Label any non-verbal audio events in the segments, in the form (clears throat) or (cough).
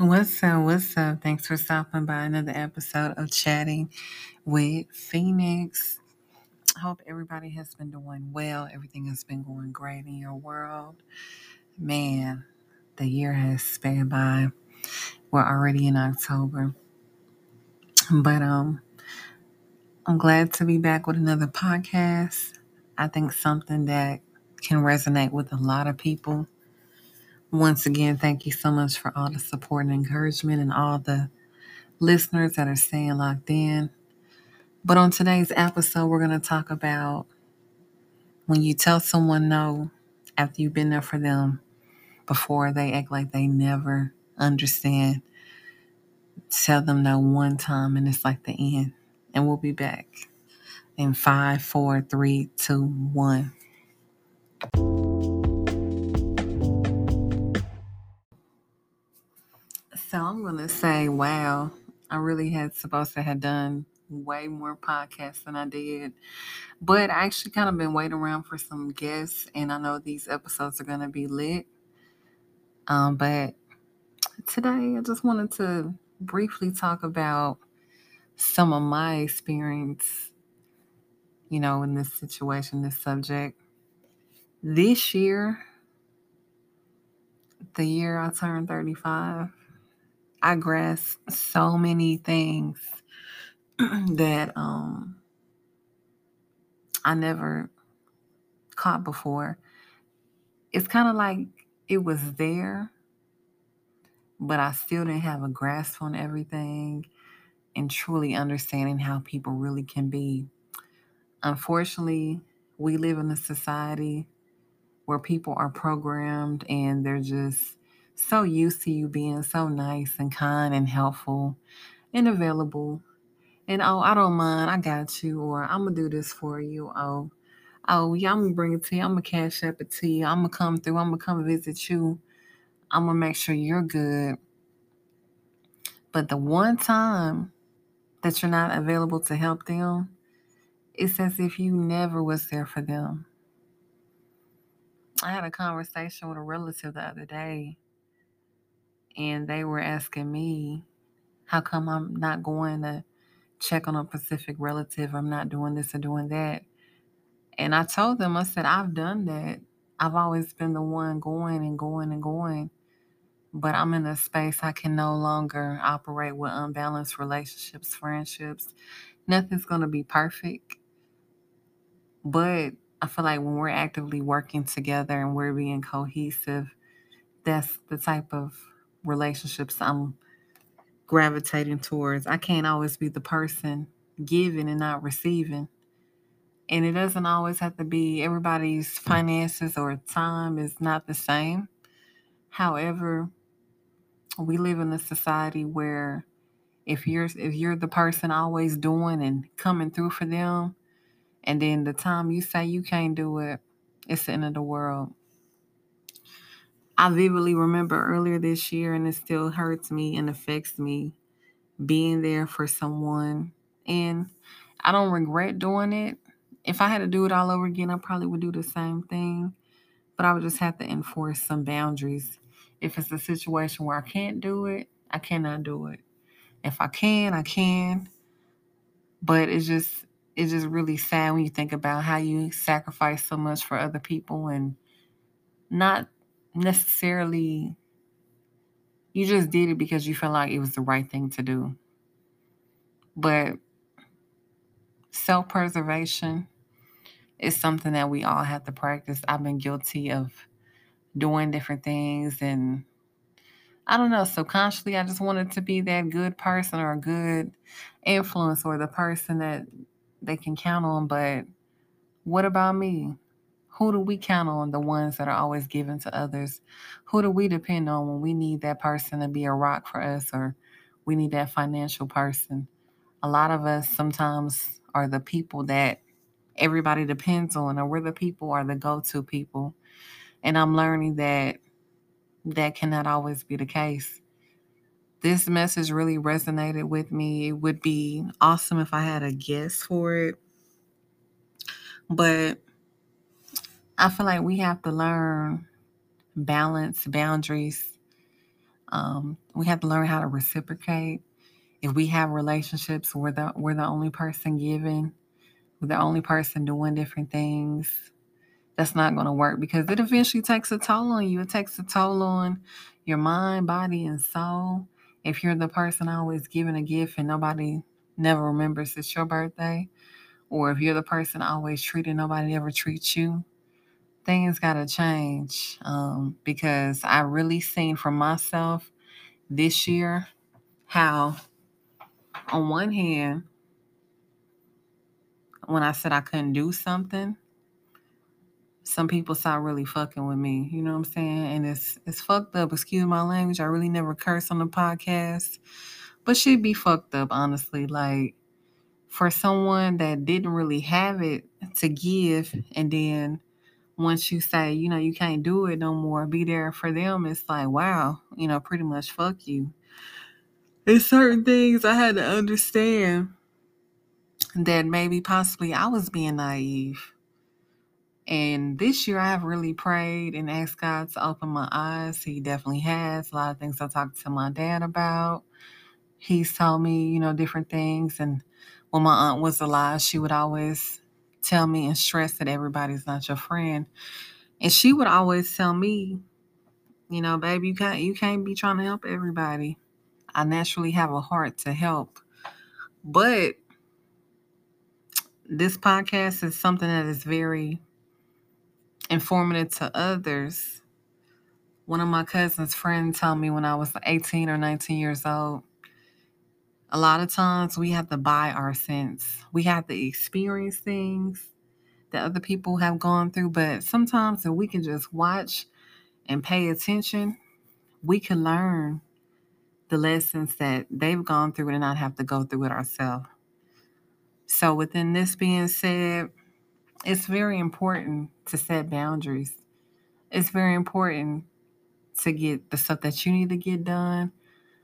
What's up? What's up? Thanks for stopping by another episode of Chatting with Phoenix. Hope everybody has been doing well. Everything has been going great in your world. Man, the year has sped by. We're already in October. But um I'm glad to be back with another podcast. I think something that can resonate with a lot of people once again, thank you so much for all the support and encouragement and all the listeners that are staying locked in. But on today's episode, we're going to talk about when you tell someone no after you've been there for them before they act like they never understand. Tell them no one time and it's like the end. And we'll be back in five, four, three, two, one. So I'm gonna say, wow, I really had supposed to have done way more podcasts than I did. But I actually kind of been waiting around for some guests, and I know these episodes are gonna be lit. Um, but today I just wanted to briefly talk about some of my experience, you know, in this situation, this subject. This year, the year I turned 35, I grasped so many things (clears throat) that um I never caught before. It's kind of like it was there, but I still didn't have a grasp on everything and truly understanding how people really can be. Unfortunately, we live in a society where people are programmed and they're just so used to you being so nice and kind and helpful and available. And oh, I don't mind, I got you, or I'm gonna do this for you. Oh, oh yeah, I'm gonna bring it to you. I'm gonna Cash App it to you. I'm gonna come through. I'm gonna come visit you. I'm gonna make sure you're good. But the one time that you're not available to help them, it's as if you never was there for them. I had a conversation with a relative the other day and they were asking me, how come I'm not going to check on a Pacific relative? I'm not doing this or doing that. And I told them, I said, I've done that. I've always been the one going and going and going. But I'm in a space I can no longer operate with unbalanced relationships, friendships. Nothing's going to be perfect. But I feel like when we're actively working together and we're being cohesive, that's the type of relationships I'm gravitating towards. I can't always be the person giving and not receiving. And it doesn't always have to be everybody's finances or time is not the same. However, we live in a society where if you're if you're the person always doing and coming through for them, and then the time you say you can't do it, it's the end of the world. I vividly remember earlier this year, and it still hurts me and affects me being there for someone. And I don't regret doing it. If I had to do it all over again, I probably would do the same thing. But I would just have to enforce some boundaries. If it's a situation where I can't do it, I cannot do it. If I can, I can. But it's just it's just really sad when you think about how you sacrifice so much for other people and not necessarily you just did it because you felt like it was the right thing to do. But self preservation is something that we all have to practice. I've been guilty of doing different things and I don't know, subconsciously I just wanted to be that good person or a good influence or the person that they can count on, but what about me? Who do we count on? The ones that are always given to others. Who do we depend on when we need that person to be a rock for us or we need that financial person? A lot of us sometimes are the people that everybody depends on, or we're the people are the go to people. And I'm learning that that cannot always be the case. This message really resonated with me. It would be awesome if I had a guest for it. But I feel like we have to learn balance, boundaries. Um, we have to learn how to reciprocate. If we have relationships, we're the we're the only person giving, we're the only person doing different things. That's not going to work because it eventually takes a toll on you. It takes a toll on your mind, body, and soul. If you're the person always giving a gift and nobody never remembers it's your birthday, or if you're the person always treating nobody ever treats you, things got to change um, because I really seen for myself this year how, on one hand, when I said I couldn't do something, some people start really fucking with me. You know what I'm saying? And it's it's fucked up. Excuse my language. I really never curse on the podcast, but she'd be fucked up, honestly. Like for someone that didn't really have it to give, and then once you say, you know, you can't do it no more, be there for them, it's like, wow, you know, pretty much fuck you. There's certain things I had to understand that maybe possibly I was being naive. And this year I have really prayed and asked God to open my eyes. He definitely has. A lot of things I talked to my dad about. He's told me, you know, different things. And when my aunt was alive, she would always tell me and stress that everybody's not your friend. And she would always tell me, you know, baby, you can't you can't be trying to help everybody. I naturally have a heart to help. But this podcast is something that is very informative to others. One of my cousin's friends told me when I was 18 or 19 years old, a lot of times we have to buy our sense. We have to experience things that other people have gone through, but sometimes if we can just watch and pay attention, we can learn the lessons that they've gone through and not have to go through it ourselves. So, within this being said, it's very important to set boundaries. It's very important to get the stuff that you need to get done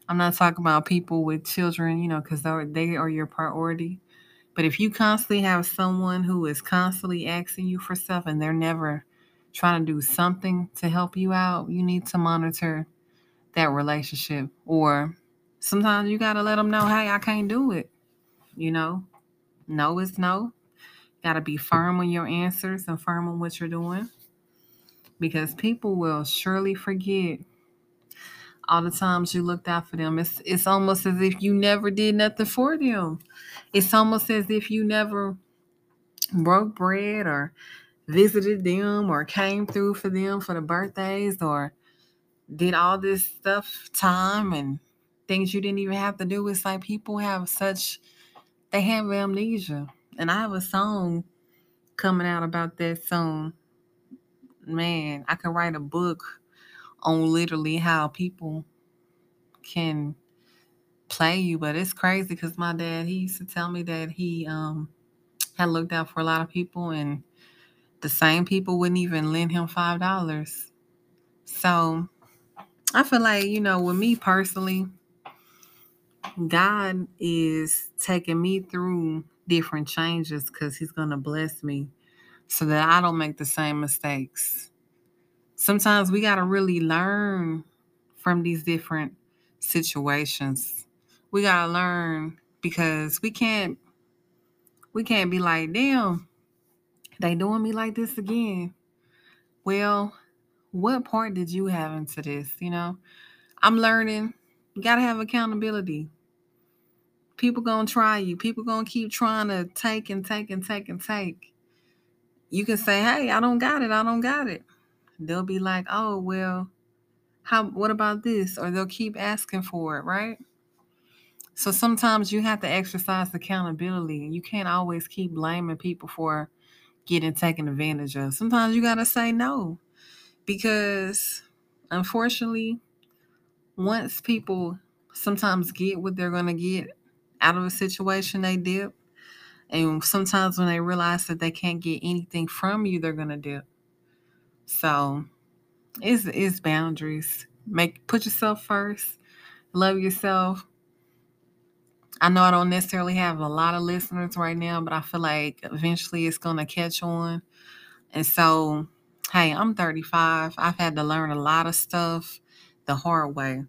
I'm not talking about people with children, you know, because they are your priority. But if you constantly have someone who is constantly asking you for stuff and they're never trying to do something to help you out, you need to monitor that relationship. Or sometimes you got to let them know, hey, I can't do it. You know, no is no. Got to be firm on your answers and firm on what you're doing because people will surely forget all the times you looked out for them. It's it's almost as if you never did nothing for them. It's almost as if you never broke bread or visited them or came through for them for the birthdays or did all this stuff time and things you didn't even have to do. It's like people have such they have amnesia. And I have a song coming out about that song. Man, I could write a book on literally how people can play you. But it's crazy because my dad, he used to tell me that he um had looked out for a lot of people and the same people wouldn't even lend him five dollars. So I feel like, you know, with me personally, God is taking me through different changes because he's gonna bless me so that I don't make the same mistakes sometimes we got to really learn from these different situations. We got to learn because we can't we can't be like, "Damn, they doing me like this again." Well, what part did you have into this, you know? I'm learning. You got to have accountability. People going to try you. People going to keep trying to take and take and take and take. You can say, "Hey, I don't got it. I don't got it." They'll be like, "Oh, well, how what about this?" or they'll keep asking for it, right? So sometimes you have to exercise accountability. You can't always keep blaming people for getting taken advantage of. Sometimes you got to say no because unfortunately, once people sometimes get what they're going to get out of a situation, they dip. And sometimes when they realize that they can't get anything from you, they're going to dip. So it's it's boundaries. Make put yourself first. Love yourself. I know I don't necessarily have a lot of listeners right now, but I feel like eventually it's gonna catch on. And so, hey, I'm 35. I've had to learn a lot of stuff the hard way.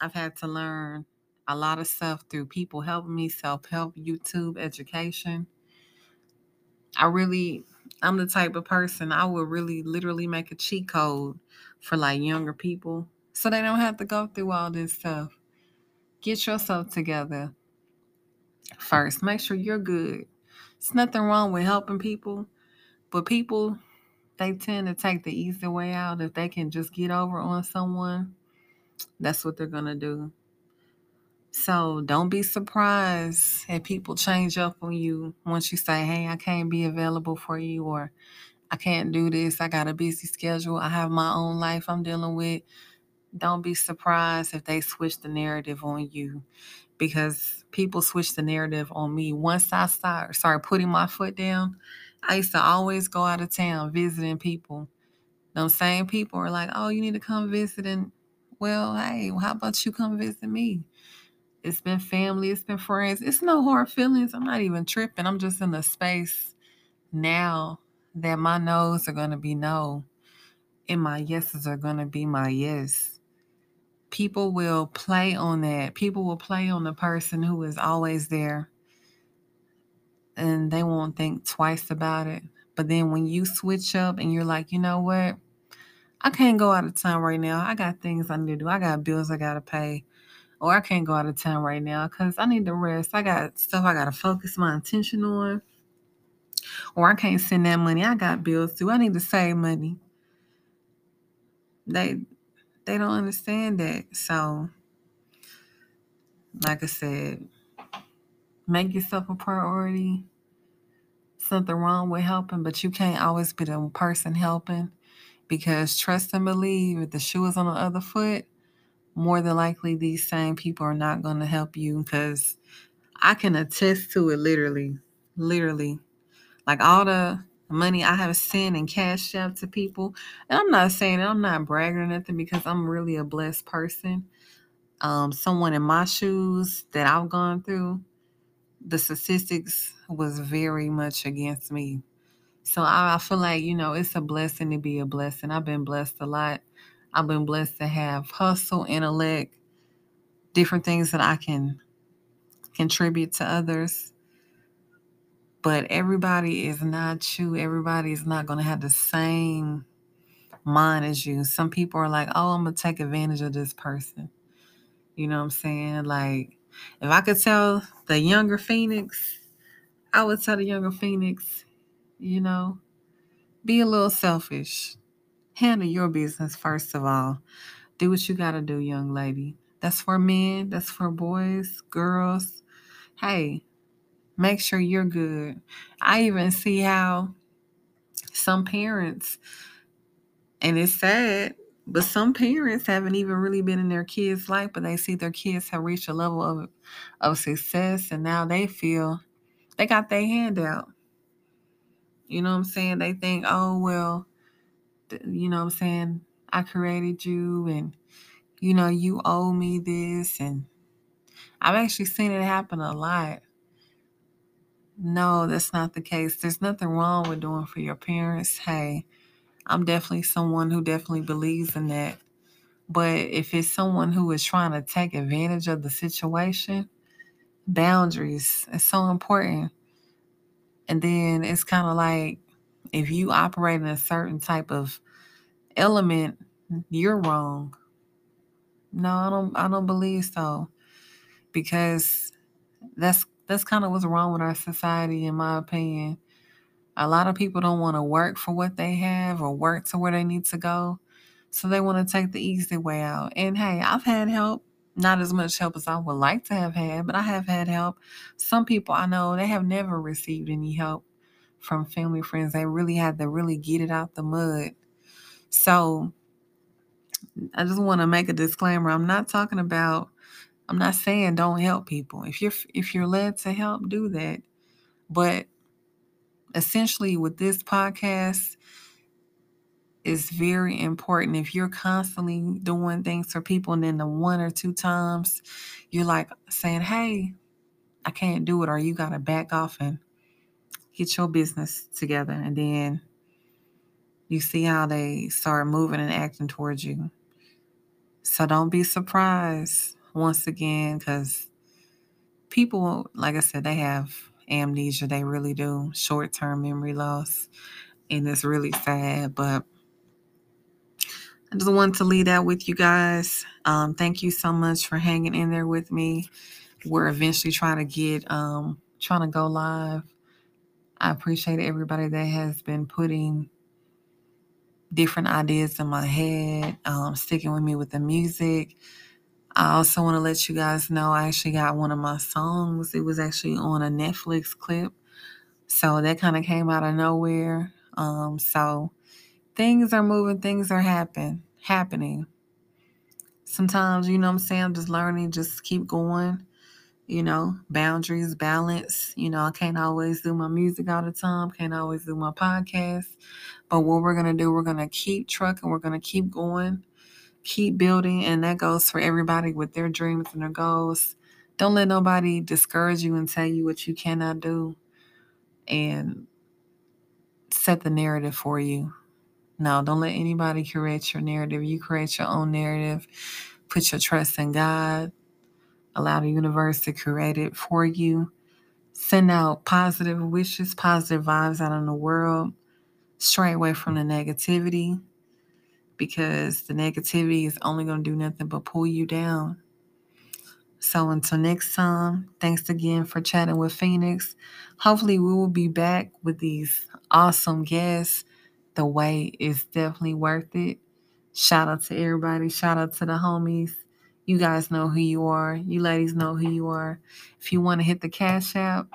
I've had to learn a lot of stuff through people helping me, self help, YouTube, education. I really, I'm the type of person I would really literally make a cheat code for like younger people so they don't have to go through all this stuff. Get yourself together first. Make sure you're good. It's nothing wrong with helping people, but people they tend to take the easy way out. If they can just get over on someone, that's what they're gonna do. So don't be surprised if people change up on you once you say, Hey, I can't be available for you, or I can't do this. I got a busy schedule. I have my own life I'm dealing with. Don't be surprised if they switch the narrative on you because people switch the narrative on me. Once I start started putting my foot down, I used to always go out of town visiting people. Those same people are like, oh, you need to come visit. And well, hey, how about you come visit me? It's been family, it's been friends. It's no hard feelings. I'm not even tripping. I'm just in a space now that my no's are going to be no and my yeses are going to be my yes. People will play on that. People will play on the person who is always there and they won't think twice about it. But then when you switch up and you're like, you know what? I can't go out of town right now. I got things I need to do. I got bills I got to pay. Or I can't go out of town right now because I need to rest. I got stuff I got to focus my attention on. Or I can't send that money. I got bills too. I need to save money. They they don't understand that. So like I said, make yourself a priority. Something wrong with helping, but you can't always be the person helping because trust and believe if the shoe is on the other foot, more than likely these same people are not going to help you because I can attest to it literally. Literally. Like all the money I have sent and cashed out to people. And I'm not saying I'm not bragging or nothing because I'm really a blessed person. Um, someone in my shoes that I've gone through, the statistics was very much against me. So I, I feel like, you know, it's a blessing to be a blessing. I've been blessed a lot. I've been blessed to have hustle, intellect, different things that I can contribute to others. But everybody is not you. Everybody is not going to have the same mind as you. Some people are like, oh, I'm going to take advantage of this person. You know what I'm saying? Like, if I could tell the younger Phoenix, I would tell the younger Phoenix, you know, be a little selfish. Handle your business first of all. Do what you got to do, young lady. That's for men, that's for boys, girls. Hey, make sure you're good. I even see how some parents, and it's sad, but some parents haven't even really been in their kids' life, but they see their kids have reached a level of, of success and now they feel they got their hand out. You know what I'm saying? They think, oh, well, you know what I'm saying? I created you and, you know, you owe me this. And I've actually seen it happen a lot. No, that's not the case. There's nothing wrong with doing for your parents. Hey, I'm definitely someone who definitely believes in that. But if it's someone who is trying to take advantage of the situation, boundaries is so important. And then it's kind of like if you operate in a certain type of element, you're wrong. No, I don't I don't believe so. Because that's that's kind of what's wrong with our society in my opinion. A lot of people don't want to work for what they have or work to where they need to go. So they want to take the easy way out. And hey, I've had help. Not as much help as I would like to have had, but I have had help. Some people I know, they have never received any help from family friends. They really had to really get it out the mud. So I just want to make a disclaimer. I'm not talking about I'm not saying don't help people. If you're if you're led to help, do that. But essentially with this podcast is very important. If you're constantly doing things for people and then the one or two times you're like saying, Hey, I can't do it, or you gotta back off and get your business together and then you see how they start moving and acting towards you. So don't be surprised once again, because people, like I said, they have amnesia. They really do. Short term memory loss. And it's really sad. But I just wanted to leave that with you guys. Um, thank you so much for hanging in there with me. We're eventually trying to get um, trying to go live. I appreciate everybody that has been putting different ideas in my head, um, sticking with me with the music. I also want to let you guys know I actually got one of my songs. It was actually on a Netflix clip. So that kind of came out of nowhere. Um, so things are moving, things are happen, happening. Sometimes, you know what I'm saying, I'm just learning, just keep going, you know, boundaries, balance. You know, I can't always do my music all the time, can't always do my podcast. But what we're gonna do, we're gonna keep trucking, we're gonna keep going, keep building, and that goes for everybody with their dreams and their goals. Don't let nobody discourage you and tell you what you cannot do and set the narrative for you. No, don't let anybody create your narrative. You create your own narrative. Put your trust in God. Allow the universe to create it for you. Send out positive wishes, positive vibes out in the world. Stray away from the negativity because the negativity is only going to do nothing but pull you down. So until next time, thanks again for chatting with Phoenix. Hopefully, we will be back with these awesome guests. The wait is definitely worth it. Shout out to everybody. Shout out to the homies. You guys know who you are. You ladies know who you are. If you want to hit the Cash App,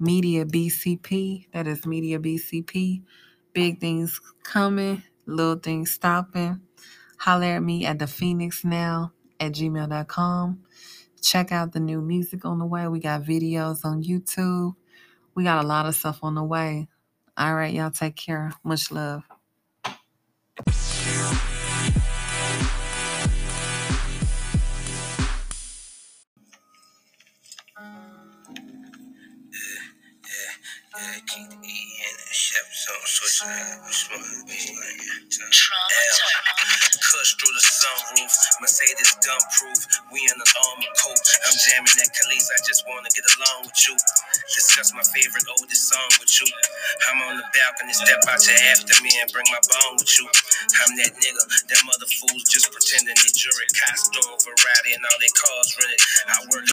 Media BCP, that is Media BCP. Big things coming, little things stopping. Holler at me at the Phoenix now at gmail.com. Check out the new music on the way. We got videos on YouTube. We got a lot of stuff on the way. All right, y'all take care. Much love. E Cuss through the sunroof, Mercedes gun proof. We in the armor coat. I'm jamming that Khalees. I just wanna get along with you. Discuss my favorite oldest song with you. I'm on the balcony, step out your after me and bring my bone with you. I'm that nigga. Them other fools just pretending they jury costume, variety, and all they cars rented. I work